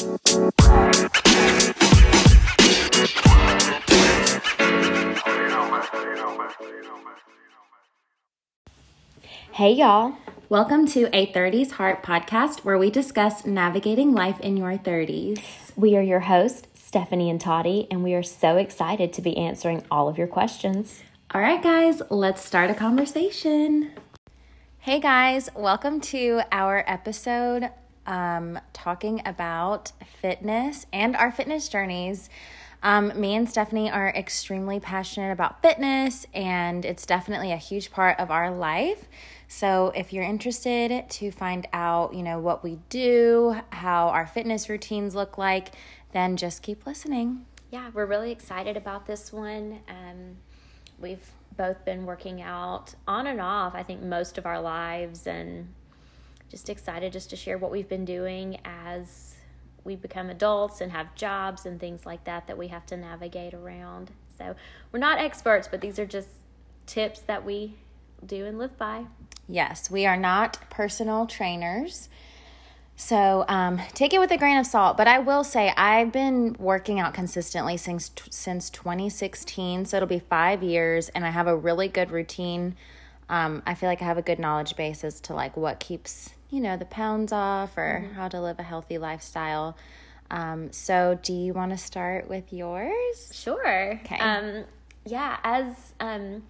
Hey, y'all. Welcome to a 30s Heart podcast where we discuss navigating life in your 30s. We are your hosts, Stephanie and Toddy, and we are so excited to be answering all of your questions. All right, guys, let's start a conversation. Hey, guys, welcome to our episode um, talking about fitness and our fitness journeys. Um, me and Stephanie are extremely passionate about fitness, and it's definitely a huge part of our life. So, if you're interested to find out, you know, what we do, how our fitness routines look like, then just keep listening. Yeah, we're really excited about this one. Um, we've both been working out on and off, I think, most of our lives, and just excited just to share what we've been doing as we become adults and have jobs and things like that that we have to navigate around. So, we're not experts, but these are just tips that we do and live by. Yes, we are not personal trainers. So um, take it with a grain of salt. But I will say I've been working out consistently since since 2016. So it'll be five years, and I have a really good routine. Um, I feel like I have a good knowledge base as to like what keeps you know the pounds off or mm-hmm. how to live a healthy lifestyle. Um, so do you want to start with yours? Sure. Okay. Um, yeah, as um,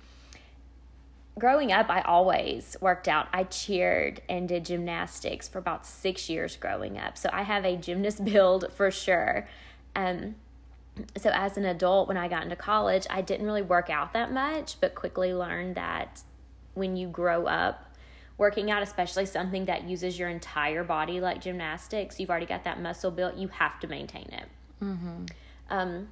growing up, I always worked out. I cheered and did gymnastics for about six years growing up. So I have a gymnast build for sure. Um, so as an adult, when I got into college, I didn't really work out that much, but quickly learned that when you grow up, working out, especially something that uses your entire body like gymnastics, you've already got that muscle built, you have to maintain it. Mm-hmm. Um,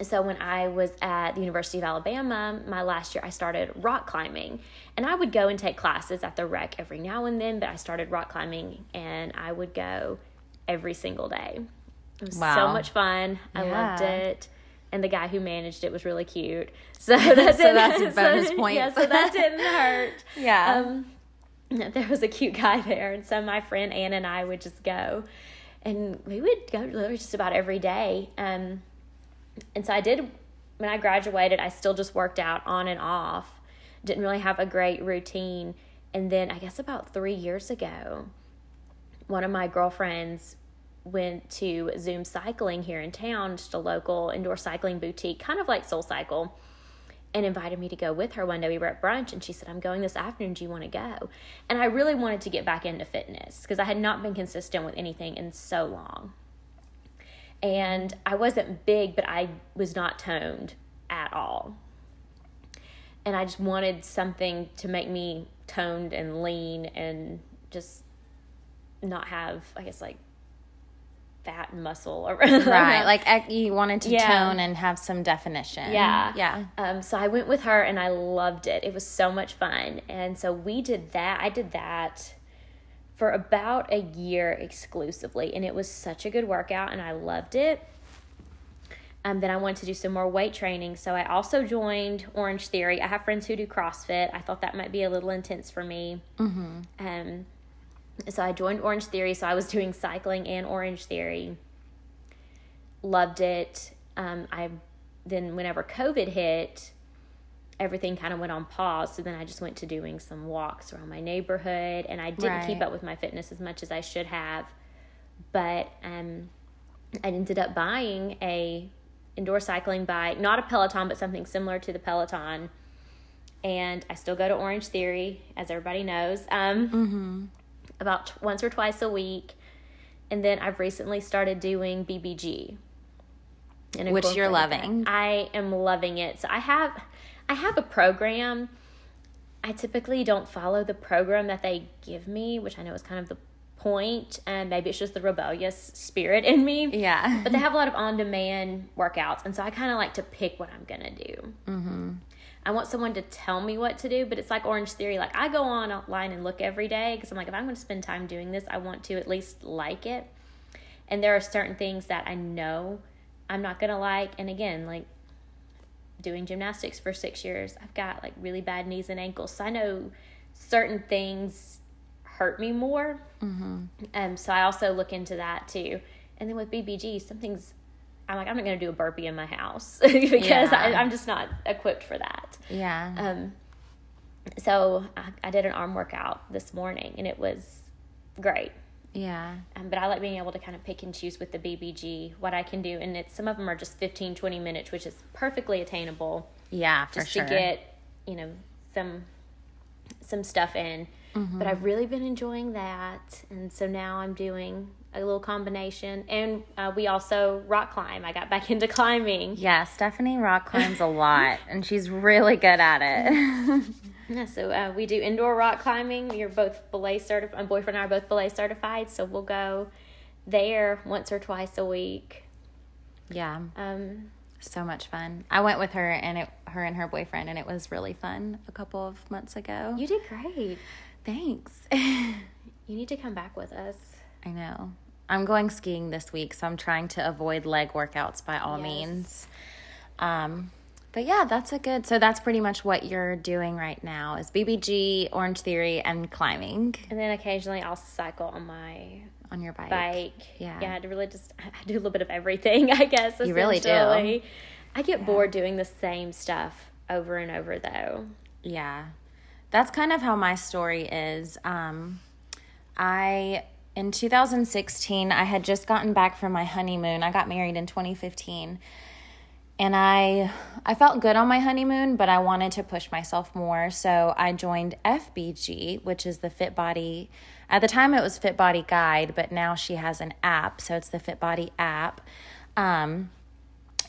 so when I was at the University of Alabama, my last year, I started rock climbing, and I would go and take classes at the rec every now and then. But I started rock climbing, and I would go every single day. It was wow. so much fun. I yeah. loved it, and the guy who managed it was really cute. So, that so that's a bonus point. Yeah, so that didn't hurt. yeah. Um, there was a cute guy there, and so my friend Ann and I would just go, and we would go just about every day. Um, and so I did when I graduated, I still just worked out on and off. Didn't really have a great routine. And then I guess about three years ago, one of my girlfriends went to Zoom cycling here in town, just a local indoor cycling boutique, kind of like Soul Cycle, and invited me to go with her one day. We were at brunch and she said, I'm going this afternoon. Do you want to go? And I really wanted to get back into fitness because I had not been consistent with anything in so long and I wasn't big, but I was not toned at all. And I just wanted something to make me toned and lean and just not have, I guess, like fat muscle around. Right. Like you wanted to yeah. tone and have some definition. Yeah. Yeah. Um, so I went with her and I loved it. It was so much fun. And so we did that. I did that for about a year exclusively, and it was such a good workout, and I loved it. Um, then I wanted to do some more weight training, so I also joined Orange Theory. I have friends who do CrossFit. I thought that might be a little intense for me. Mm-hmm. Um, so I joined Orange Theory. So I was doing cycling and Orange Theory. Loved it. Um, I then whenever COVID hit, everything kind of went on pause. So then I just went to doing some walks around my neighborhood, and I didn't right. keep up with my fitness as much as I should have. But um, I ended up buying a indoor cycling bike, not a Peloton, but something similar to the Peloton. And I still go to Orange Theory, as everybody knows, um, mm-hmm. About t- once or twice a week. And then I've recently started doing BBG. Which you're loving. I am loving it. So I have I have a program. I typically don't follow the program that they give me, which I know is kind of the point, and maybe it's just the rebellious spirit in me. Yeah. But they have a lot of on demand workouts, and so I kind of like to pick what I'm going to do. Mm-hmm. I want someone to tell me what to do, but it's like Orange Theory. Like, I go online and look every day because I'm like, if I'm going to spend time doing this, I want to at least like it. And there are certain things that I know I'm not going to like. And again, like, doing gymnastics for six years. I've got like really bad knees and ankles. So I know certain things hurt me more. Mm-hmm. Um, so I also look into that too And then with BBG, something's I'm like, I'm not going to do a burpee in my house because Yeah. I, I'm just not equipped for that. Yeah. Um, so I, I did an arm workout this morning and it was great. yeah. Um, but I like being able to kind of pick and choose with the BBG what I can do. And it's some of them are just 15, 20 minutes, which is perfectly attainable Yeah, for just sure. to get, you know, some some stuff in. Mm-hmm. But I've really been enjoying that. And so now I'm doing a little combination. And uh, we also rock climb. I got back into climbing. yeah, Stephanie rock climbs a lot, and she's really good at it. Yeah, so uh, we do indoor rock climbing. You're both belay certified. My boyfriend and I are both belay certified, so we'll go there once or twice a week. yeah, Um, so much fun. I went with her and it, her and her boyfriend, and it was really fun a couple of months ago. you did great. Thanks. You need to come back with us. I know. I'm going skiing this week, so I'm trying to avoid leg workouts by all Yes. means. Um, but yeah, that's a good. So that's pretty much what you're doing right now is BBG, Orange Theory, and climbing And then occasionally I'll cycle on my on your bike. bike. Yeah. Yeah, I really just I do a little bit of everything, I guess. You really do. I get bored doing the same stuff over and over though. Yeah. That's kind of how my story is. Um, I, in 2016, I had just gotten back from my honeymoon. I got married in 2015. And I I felt good on my honeymoon, but I wanted to push myself more. So I joined FBG, which is the Fit Body. At the time it was Fit Body Guide, but now she has an app, so it's the Fit Body app. Um,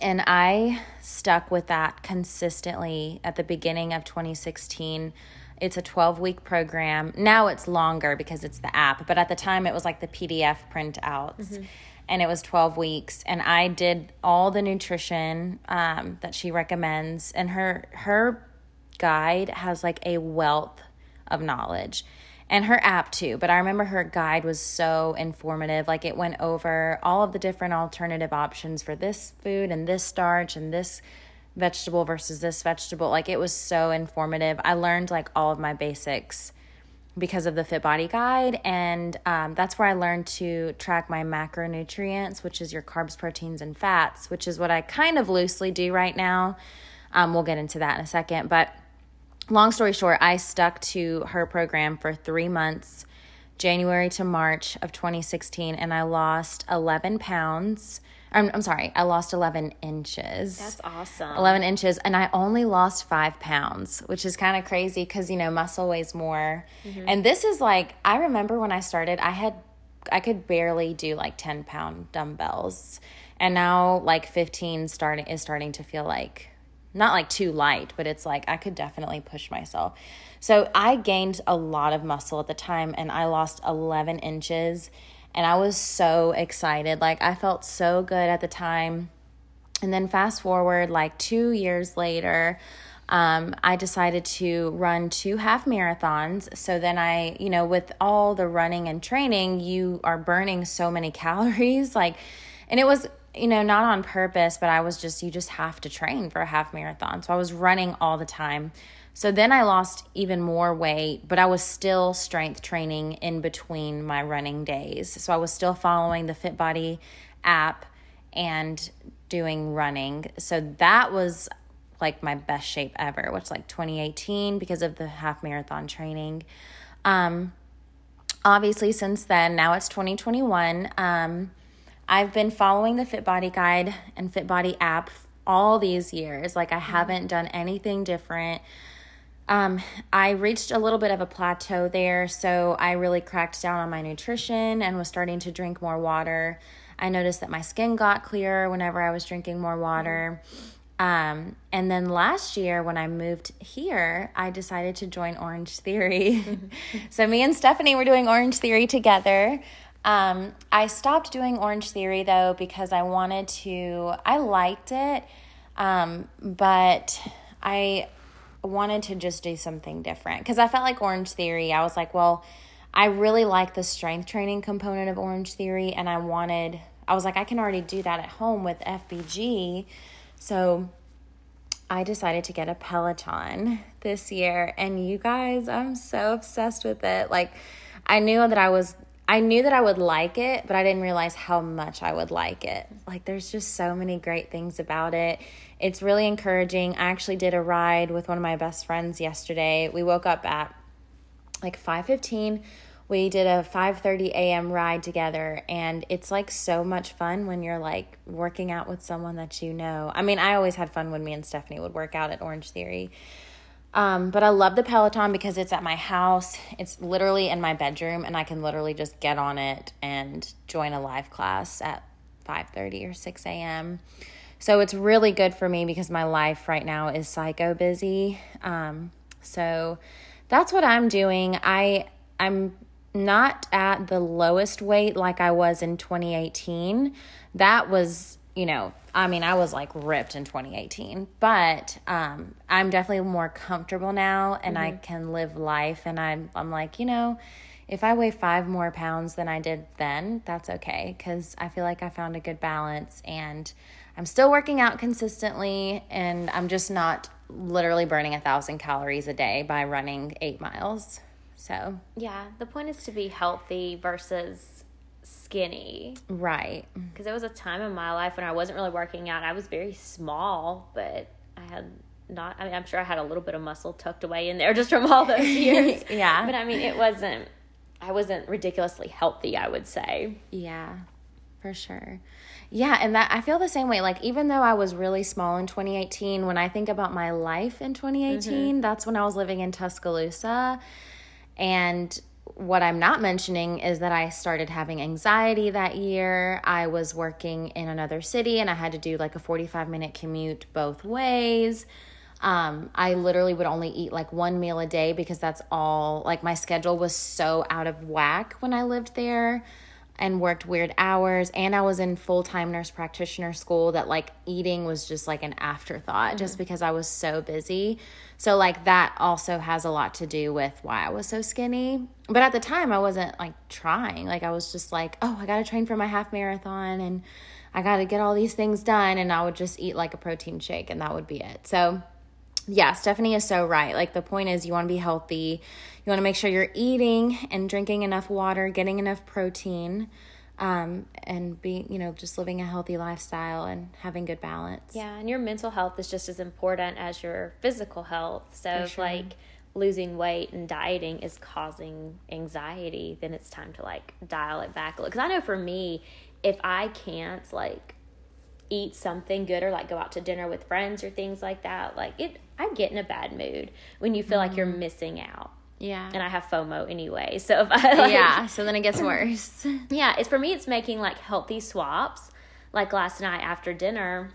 and I stuck with that consistently at the beginning of 2016. It's a 12 week program. Now it's longer because it's the app, but at the time it was like the PDF printouts. And it was 12 weeks, and I did all the nutrition um, that she recommends. And her her guide has like a wealth of knowledge and her app too but i remember her guide was so informative like it went over all of the different alternative options for this food and this starch and this vegetable versus this vegetable. Like it was so informative. I learned like all of my basics because of the fit body guide and um, that's where i learned to track my macronutrients which is your carbs proteins and fats which is what i kind of loosely do right now. Um, we'll get into that in a second. But long story short, I stuck to her program for three months, January to March of 2016, and I lost 11 pounds. I'm, I'm sorry, I lost 11 inches. That's awesome. 11 inches, and I only lost five pounds, which is kind of crazy because, you know, muscle weighs more. Mm-hmm. And this is like, I remember when I started, I had, I could barely do like 10 pound dumbbells. And now, like 15 starting is starting to feel like not like too light, but it's like I could definitely push myself. So I gained a lot of muscle at the time and I lost 11 inches and I was so excited. Like I felt so good at the time. And then fast forward like two years later, um, I decided to run two half marathons. So then I, you know, with all the running and training, you are burning so many calories. Like, and it was, you know, not on purpose, but I was just, you just have to train for a half marathon. So I was running all the time. So then I lost even more weight, but I was still strength training in between my running days. So I was still following the Fit Body app and doing running. So that was like my best shape ever, which like 2018 because of the half marathon training. Um, obviously, since then, now it's 2021. Um, I've been following the Fit Body Guide and Fit Body app all these years. Like, I haven't done anything different. Um, I reached a little bit of a plateau there, so I really cracked down on my nutrition and was starting to drink more water. I noticed that my skin got clearer whenever I was drinking more water. Um, and then last year, when I moved here, I decided to join Orange Theory. so me and Stephanie were doing Orange Theory together. Um, I stopped doing Orange Theory though because I wanted to. I liked it, um, but I wanted to just do something different because I felt like Orange Theory. I was like, well, I really like the strength training component of Orange Theory, and I wanted. I was like, I can already do that at home with FBG. So I decided to get a Peloton this year. And you guys, I'm so obsessed with it. Like, I knew that I was, I knew that I would like it, but I didn't realize how much I would like it. Like there's just so many great things about it. It's really encouraging. I actually did a ride with one of my best friends yesterday. We woke up at like 5:15 we did a 5:30 a.m. ride together and it's like so much fun when you're like working out with someone that you know. I mean, I always had fun when me and Stephanie would work out at Orange Theory. Um, but I love the Peloton because it's at my house. It's literally in my bedroom and I can literally just get on it and join a live class at 5:30 or 6 a.m. So it's really good for me because my life right now is psycho busy. Um, so that's what I'm doing. I I'm not at the lowest weight like I was in 2018. That was, you know, I mean, I was like ripped in 2018, but um, I'm definitely more comfortable now and mm-hmm. I can live life. And I'm, I'm like, you know, if I weigh five more pounds than I did then, that's okay because I feel like I found a good balance and I'm still working out consistently and I'm just not literally burning a thousand calories a day by running eight miles. So, yeah, the point is to be healthy versus skinny. Right. Because there was a time in my life when I wasn't really working out. I was very small, but I had not, I mean, I'm sure I had a little bit of muscle tucked away in there just from all those years. yeah. But I mean, it wasn't, I wasn't ridiculously healthy, I would say. Yeah, for sure. Yeah, and that I feel the same way. Like even though I was really small in 2018, when I think about my life in 2018, mm-hmm. that's when I was living in Tuscaloosa and what I'm not mentioning is that I started having anxiety that year. I was working in another city and I had to do like a 45 minute commute both ways. Um, I literally would only eat like one meal a day because that's all, like, my schedule was so out of whack when I lived there and worked weird hours. And I was in full time nurse practitioner school that like eating was just like an afterthought mm-hmm. just because I was so busy. So, like, that also has a lot to do with why I was so skinny. But at the time, I wasn't like trying. Like, I was just like, oh, I got to train for my half marathon and I got to get all these things done. And I would just eat like a protein shake and that would be it. So, yeah, Stephanie is so right. Like, the point is, you want to be healthy, you want to make sure you're eating and drinking enough water, getting enough protein um, and be you know just living a healthy lifestyle and having good balance yeah and your mental health is just as important as your physical health so if like losing weight and dieting is causing anxiety then it's time to like dial it back a little because i know for me if i can't like eat something good or like go out to dinner with friends or things like that like it i get in a bad mood when you feel mm-hmm. like you're mm-hmm. missing out yeah. And I have FOMO anyway. So if I like, Yeah, so then it gets worse. yeah, it's for me it's making like healthy swaps. Like last night after dinner,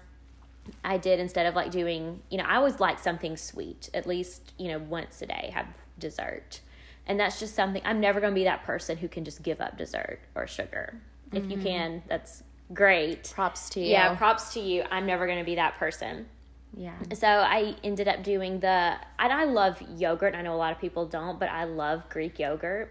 I did instead of like doing, you know, I always like something sweet, at least, you know, once a day have dessert. And that's just something I'm never going to be that person who can just give up dessert or sugar. Mm-hmm. If you mm-hmm. can, that's great. Props to you. Yeah, props to you. I'm never going to be that person. Yeah. So I ended up doing the, and I love yogurt. I know a lot of people don't, but I love Greek yogurt.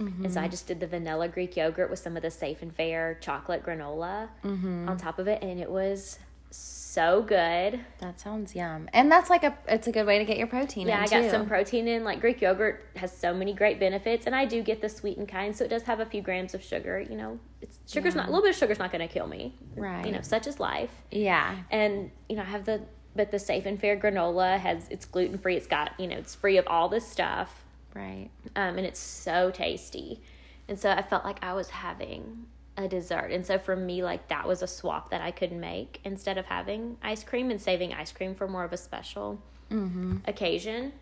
Mm-hmm. And so I just did the vanilla Greek yogurt with some of the safe and fair chocolate granola mm-hmm. on top of it, and it was so good. That sounds yum. And that's like a it's a good way to get your protein yeah, I got some protein in. Like Greek yogurt has so many great benefits and I do get the sweetened kind, so it does have a few grams of sugar, you know. It's sugar's yeah. not a little bit of sugar's not gonna kill me. Right. You know, such is life. Yeah. And, you know, I have the but the safe and fair granola has it's gluten free it's got you know it's free of all this stuff. Right. Um, and it's so tasty. And so i felt like i was having a dessert. And so for me like that was a swap that i could make instead of having ice cream and saving ice cream for more of a special mm-hmm. occasion.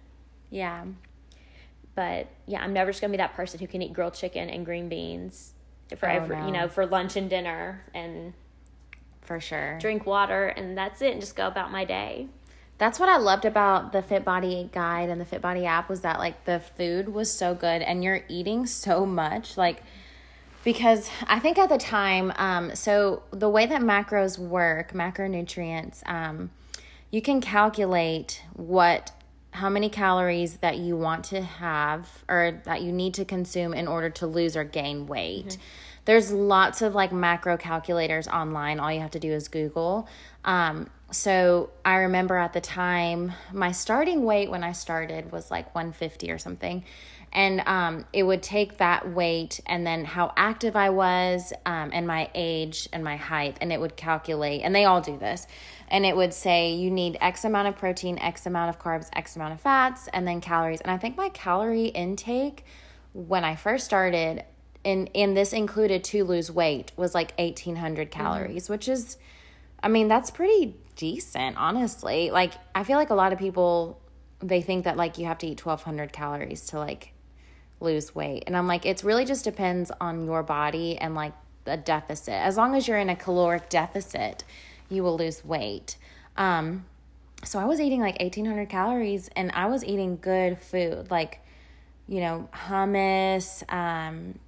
Yeah. But yeah i'm never just gonna be that person who can eat grilled chicken and green beans for oh, every no. you know for lunch and dinner and for sure. Drink water, and that's it, and just go about my day. That's what I loved about the Fit Body guide and the Fit Body app was that like the food was so good and you're eating so much like because I think at the time um so the way that macros work, macronutrients um you can calculate what how many calories that you want to have or that you need to consume in order to lose or gain weight. Mm-hmm there's lots of like macro calculators online. All you have to do is Google. Um, so I remember at the time, my starting weight when I started was like 150 or something. And um, it would take that weight and then how active I was um, and my age and my height, and it would calculate, and they all do this. And it would say you need X amount of protein, X amount of carbs, X amount of fats, and then calories. And I think my calorie intake when I first started, and, and this included to lose weight, was like 1800 calories, mm-hmm. which is, I mean, that's pretty decent, honestly. Like, I feel like a lot of people, they think that like you have to eat 1200 calories to like lose weight. And I'm like, it really just depends on your body and like the deficit. As long as you're in a caloric deficit, you will lose weight. Um, so I was eating like 1800 calories and I was eating good food, like, you know, hummus, um,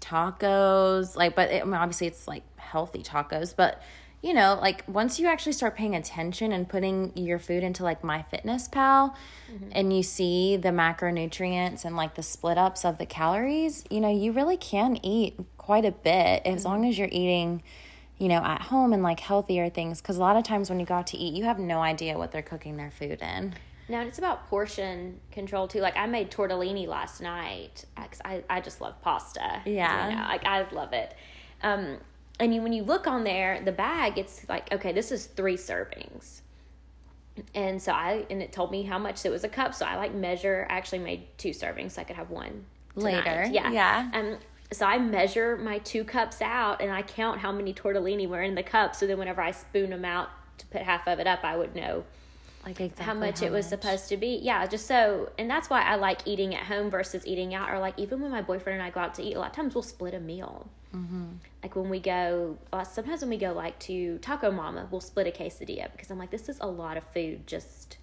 tacos, like, but it, I mean, obviously it's like healthy tacos, but you know, like once you actually start paying attention and putting your food into like MyFitnessPal mm-hmm. and you see the macronutrients and like the split ups of the calories, you know, you really can eat quite a bit as mm-hmm. long as you're eating, you know, at home and like healthier things. Cause a lot of times when you go out to eat, you have no idea what they're cooking their food in. No, it's about portion control too. Like I made tortellini last night because I, I just love pasta. Yeah. You know, like I love it. Um, and you, when you look on there, the bag, it's like, okay, this is three servings. And so I, and it told me how much it was a cup. So I like measure, I actually made two servings so I could have one tonight. later. Yeah. Yeah. Um, so I measure my two cups out and I count how many tortellini were in the cup. So then whenever I spoon them out to put half of it up, I would know like exactly how much how it was much. supposed to be. Yeah, just so, and that's why I like eating at home versus eating out. Or like even when my boyfriend and I go out to eat, a lot of times we'll split a meal. Mm-hmm. Like when we go, uh, sometimes when we go like to Taco Mama, we'll split a quesadilla because I'm like, this is a lot of food just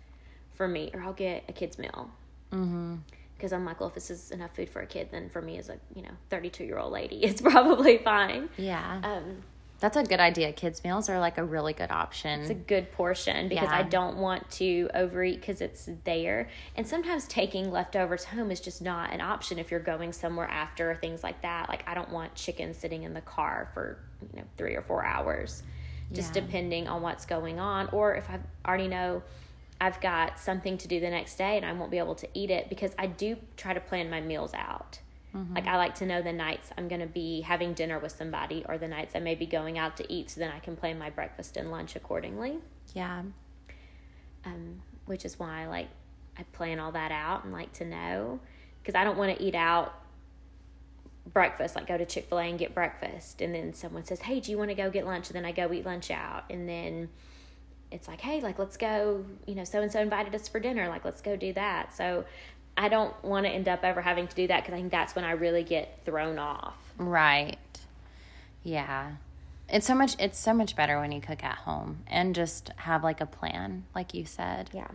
for me. Or I'll get a kid's meal. Mm-hmm because I'm like, well, if this is enough food for a kid, then for me as a you know 32 year old lady, it's probably fine. Yeah. Um, that's a good idea. Kids meals are like a really good option. It's a good portion because Yeah. I don't want to overeat because it's there. And sometimes taking leftovers home is just not an option if you're going somewhere after or things like that. Like I don't want chicken sitting in the car for you know three or four hours, just Yeah. depending on what's going on. Or if I already know I've got something to do the next day and I won't be able to eat it because I do try to plan my meals out. Like I like to know the nights I'm going to be having dinner with somebody or the nights I may be going out to eat so then I can plan my breakfast and lunch accordingly. yeah. Um, which is why I like I plan all that out and like to know because I don't want to eat out breakfast like go to Chick-fil-A and get breakfast and then someone says, "Hey, do you want to go get lunch?" and then I go eat lunch out and then it's like, "Hey, like let's go, you know, so and so invited us for dinner, like let's go do that." So I don't want to end up ever having to do that because I think that's when I really get thrown off. Right. Yeah. It's so much it's so much better when you cook at home and just have like a plan, like you said. Yeah.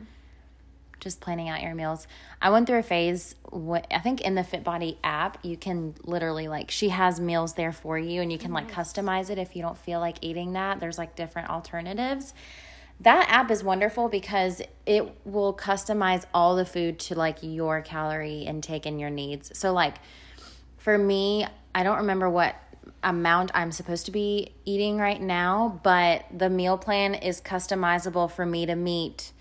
Just planning out your meals. I went through a phase what I think in the Fit Body app, you can literally like she has meals there for you and you can like customize it if you don't feel like eating that. There's like different alternatives. That app is wonderful because it will customize all the food to like your calorie intake and your needs. So like for me, I don't remember what amount I'm supposed to be eating right now, but the meal plan is customizable for me to meet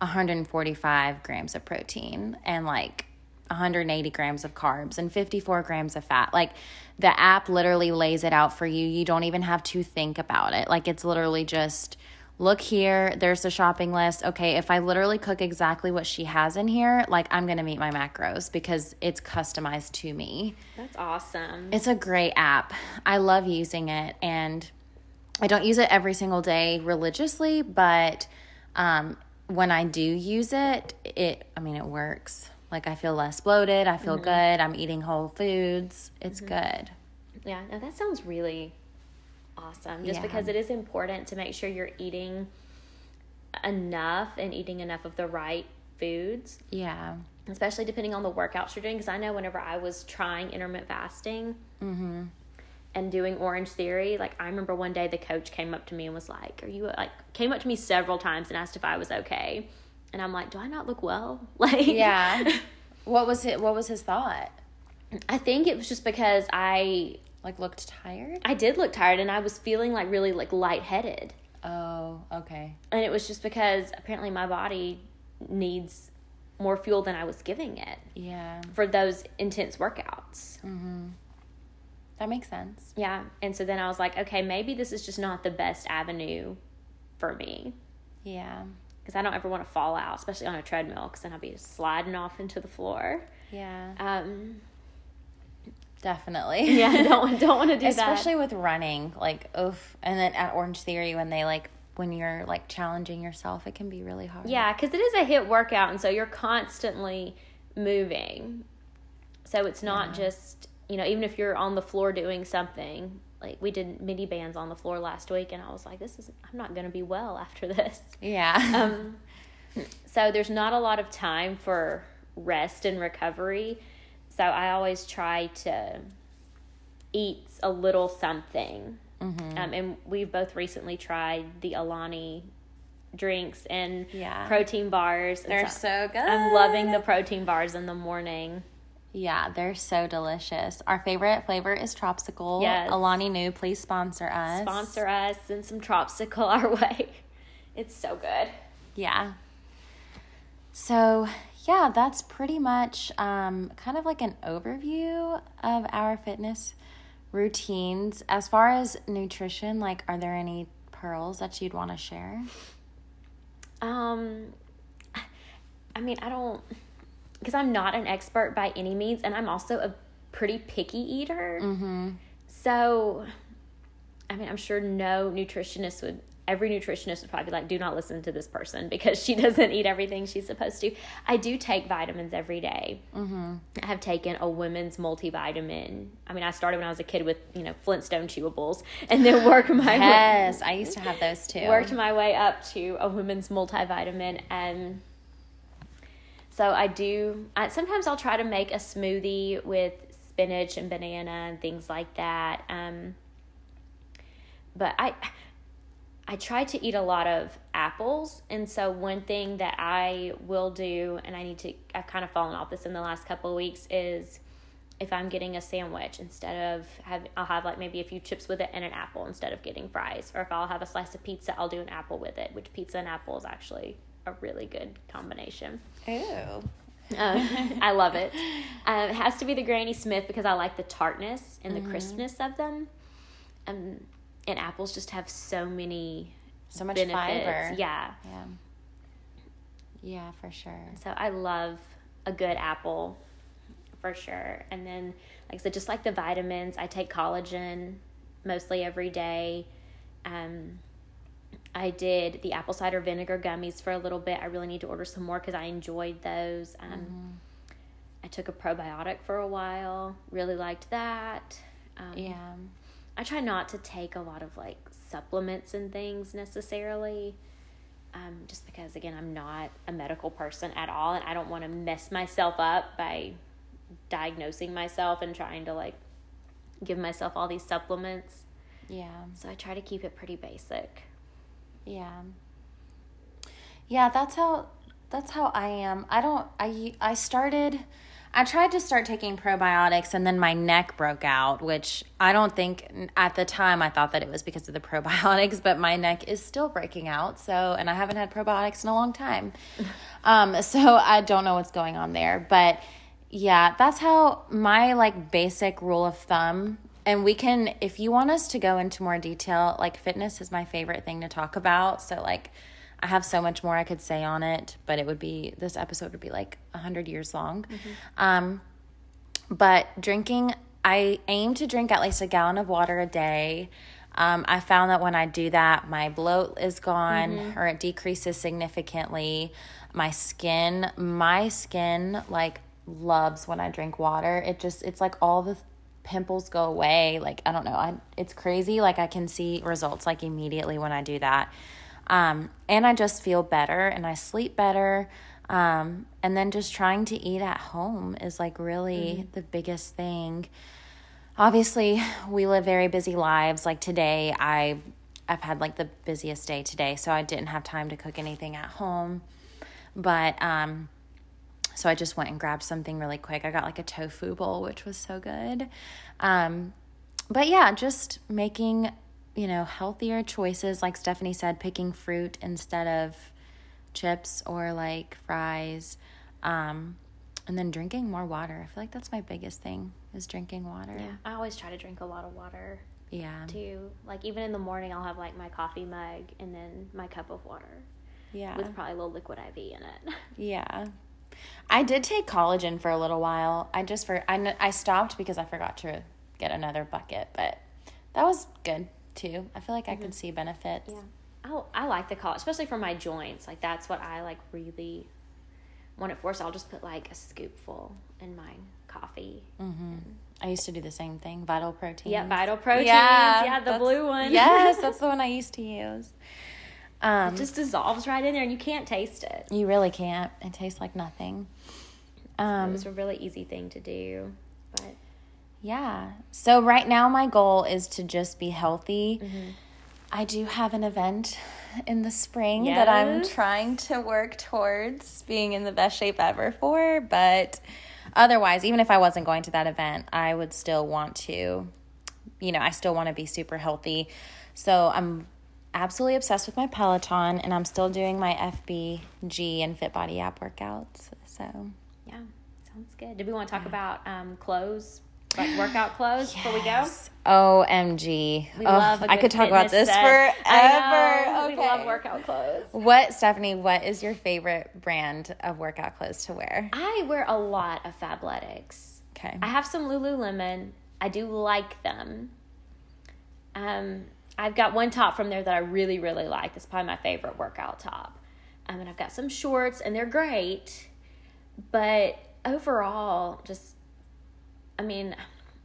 145 grams of protein and like 180 grams of carbs and 54 grams of fat. Like the app literally lays it out for you. You don't even have to think about it. Like it's literally just look here, there's the shopping list. Okay, if I literally cook exactly what she has in here, like I'm going to meet my macros because it's customized to me. That's awesome. It's a great app. I love using it and I don't use it every single day religiously, but um, when I do use it, it I mean it works. Like I feel less bloated, I feel good, I'm eating whole foods. It's good. Yeah, no, that sounds really awesome. Just Yeah. because it is important to make sure you're eating enough and eating enough of the right foods, Yeah. especially depending on the workouts you're doing. Because I know whenever I was trying intermittent fasting mm-hmm. and doing Orange Theory, like I remember one day the coach came up to me and was like, "Are you like?" Came up to me several times and asked if I was okay, and I'm like, "Do I not look well?" Like, Yeah. what was it what was his thought? I think it was just because I Like looked tired? I did look tired and I was feeling like really like lightheaded. Oh, okay. and it was just because apparently my body needs more fuel than I was giving it Yeah. for those intense workouts. Mhm. That makes sense. Yeah. And so then I was like, okay, maybe this is just not the best avenue for me Yeah. because I don't ever want to fall out, especially on a treadmill, because then I'll be sliding off into the floor. Yeah. Um, Definitely. yeah, don't don't want to do that. Especially with running, like oof. And then at Orange Theory when they like when you're like challenging yourself, it can be really hard. Yeah, because it is a HIIT workout, and so you're constantly moving. So it's not just you know even if you're on the floor doing something. Like we did mini bands on the floor last week, and I was like, "This is I'm not going to be well after this." Yeah. um, so there's not a lot of time for rest and recovery. So I always try to eat a little something. Mm-hmm. Um, and we've both recently tried the Alani drinks and Yeah. protein bars. and They're so good. I'm loving the protein bars in the morning. Yeah, they're so delicious. Our favorite flavor is Tropsicle. Yes. Alani Nu, please sponsor us. Sponsor us, send some Tropsicle our way. It's so good. Yeah. So, yeah, that's pretty much um, kind of like an overview of our fitness routines. As far as nutrition, like, are there any pearls that you'd want to share? Um, I mean, I don't, because I'm not an expert by any means, and I'm also a pretty picky eater. Mm-hmm. So, I mean, I'm sure no nutritionist would, every nutritionist would probably be like, do not listen to this person because she doesn't eat everything she's supposed to. I do take vitamins every day. Mm-hmm. I have taken a women's multivitamin. I mean, I started when I was a kid with, you know, Flintstone chewables and then worked my way Yes, I used to have those too. worked my way up to a women's multivitamin and so i do I, sometimes i'll try to make a smoothie with spinach and banana and things like that um, but i i try to eat a lot of apples and so one thing that i will do and i need to i've kind of fallen off this in the last couple of weeks is if I'm getting a sandwich instead of have I'll have like maybe a few chips with it and an apple instead of getting fries. Or if I'll have a slice of pizza, I'll do an apple with it, which pizza and apple is actually a really good combination. Ooh. Uh, I love it. Um, it has to be the Granny Smith because I like the tartness and the crispness of them. Um, and apples just have so many So much benefits. fiber. Yeah. Yeah. Yeah, for sure. So I love a good apple for sure. And then, like I said, just like the vitamins, I take collagen mostly every day. Um, I did the apple cider vinegar gummies for a little bit. I really need to order some more because I enjoyed those. Um, I took a probiotic for a while, really liked that. Um, Yeah. I try not to take a lot of like supplements and things necessarily. Um, just because again I'm not a medical person at all and I don't want to mess myself up by diagnosing myself and trying to like give myself all these supplements. Yeah. So I try to keep it pretty basic. Yeah. Yeah, that's how that's how I am. I don't I I started I tried to start taking probiotics and then my neck broke out, which I don't think at the time I thought that it was because of the probiotics, but my neck is still breaking out. So, and I haven't had probiotics in a long time. Um, so I don't know what's going on there, but yeah, that's how my like basic rule of thumb and we can if you want us to go into more detail, like fitness is my favorite thing to talk about. So like I have so much more I could say on it, but it would be this episode would be like a hundred years long. Um, but drinking, I aim to drink at least a gallon of water a day. Um, I found that when I do that, my bloat is gone or it decreases significantly. My skin, my skin like loves when I drink water. It just, it's like all the pimples go away. Like, I don't know. I, it's crazy. Like, I can see results like immediately when I do that. Um, and I just feel better and I sleep better. Um, and then just trying to eat at home is like really the biggest thing. Obviously, we live very busy lives. Like today, I I've had like the busiest day today, so I didn't have time to cook anything at home. But um so I just went and grabbed something really quick. I got like a tofu bowl, which was so good. Um but yeah, just making, you know, healthier choices like Stephanie said, picking fruit instead of chips or like fries. Um, and then drinking more water. I feel like that's my biggest thing is drinking water. Yeah, I always try to drink a lot of water Yeah. too. Like even in the morning, I'll have like my coffee mug and then my cup of water Yeah. with probably a little liquid IV in it. Yeah. I did take collagen for a little while. I just for I, I stopped because I forgot to get another bucket, but that was good too. I feel like I can see benefits. Yeah. Oh, I like the collagen, especially for my joints. Like that's what I like really want it for. So I'll just put like a scoopful in my coffee. I used to do the same thing. Vital protein. Yeah, Vital protein. Yeah, yeah, the blue one. yes, that's the one I used to use. Um, It just dissolves right in there, and you can't taste it. you really can't. It tastes like nothing. it Um, was a really easy thing to do, but Yeah. So right now my goal is to just be healthy. Mm-hmm. I do have an event in the spring that I'm trying to work towards being in the best shape ever for, but otherwise even if I wasn't going to that event, I would still want to you know, I still want to be super healthy. So I'm absolutely obsessed with my Peloton and I'm still doing my FBG and Fit Body app workouts. So yeah, sounds good. Did we want to talk about um, clothes, like workout clothes, before we go? Yes. OMG. We Oh, I could talk about this set. forever. Okay. We love workout clothes. What, Stephanie, what is your favorite brand of workout clothes to wear? I wear a lot of Fabletics. Okay. I have some Lululemon. I do like them. Um, I've got one top from there that I really, really like. It's probably my favorite workout top. Um, and I've got some shorts, and they're great. But overall, just, I mean,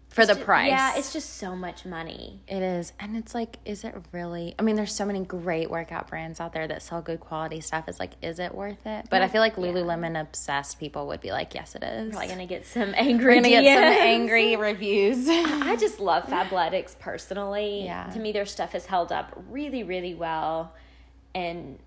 For the ju- price. Yeah, it's just so much money. It is. And it's like, is it really? I mean, there's so many great workout brands out there that sell good quality stuff. It's like, is it worth it? But I feel like Lululemon obsessed people would be like, yes, it is. Probably gonna get some angry. To get some angry reviews. I just love Fabletics personally. Yeah. To me, their stuff has held up really, really well, and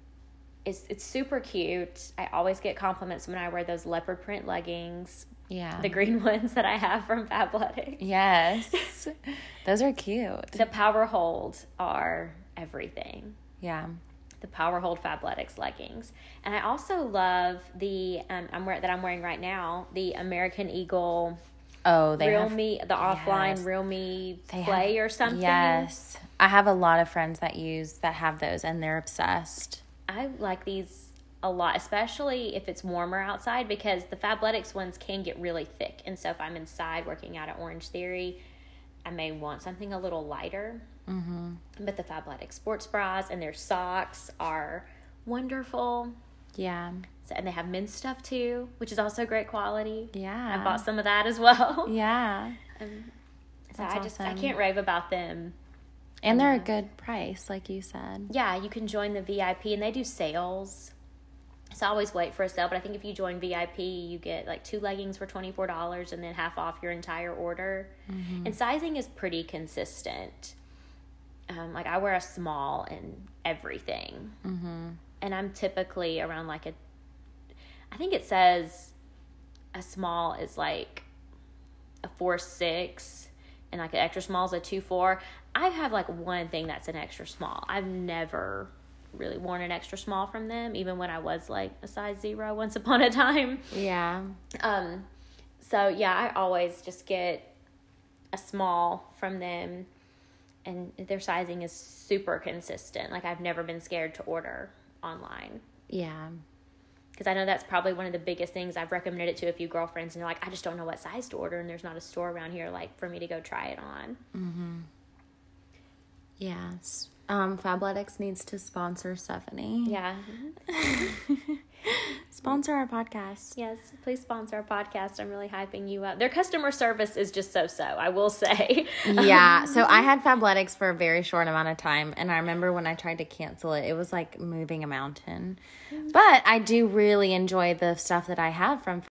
it's it's super cute. I always get compliments when I wear those leopard print leggings, yeah. the green ones that I have from Fabletics. yes. Those are cute. The Power Hold are everything. Yeah. The Power Hold Fabletics leggings, and I also love the um, I'm wearing that I'm wearing right now, the American Eagle Oh, they Real have Me, the offline Yes. Real Me They Play have- or something. Yes. I have a lot of friends that use that have those and they're obsessed. I like these a lot, especially if it's warmer outside because the Fabletics ones can get really thick. And so if I'm inside working out at Orange Theory, I may want something a little lighter. Mm-hmm. But the Fabletics sports bras and their socks are wonderful. Yeah. So, and they have men's stuff too, which is also great quality. Yeah. I bought some of that as well. Yeah. So That's I just I can't rave about them. And they're a good price, like you said. Yeah, you can join the VIP and they do sales. So I always wait for a sale, but I think if you join VIP, you get like two leggings for $24 and then half off your entire order. And sizing is pretty consistent. Um, like I wear a small in everything. Mm-hmm. And I'm typically around like a, I think it says a small is like a four six and like an extra small is a two four. I have like one thing that's an extra small. I've never really worn an extra small from them, even when I was like a size zero once upon a time. Yeah. Um, so yeah, I always just get a small from them, and their sizing is super consistent. Like I've never been scared to order online Yeah. because I know that's probably one of the biggest things. I've recommended it to a few girlfriends, and they're like, I just don't know what size to order, and there's not a store around here like for me to go try it on. Yes. Um, Fabletics needs to sponsor Stephanie. Yeah. Sponsor our podcast. Yes, please sponsor our podcast. I'm really hyping you up. Their customer service is just so so, I will say. yeah. So I had Fabletics for a very short amount of time, and I remember when I tried to cancel it, it was like moving a mountain. But I do really enjoy the stuff that I have from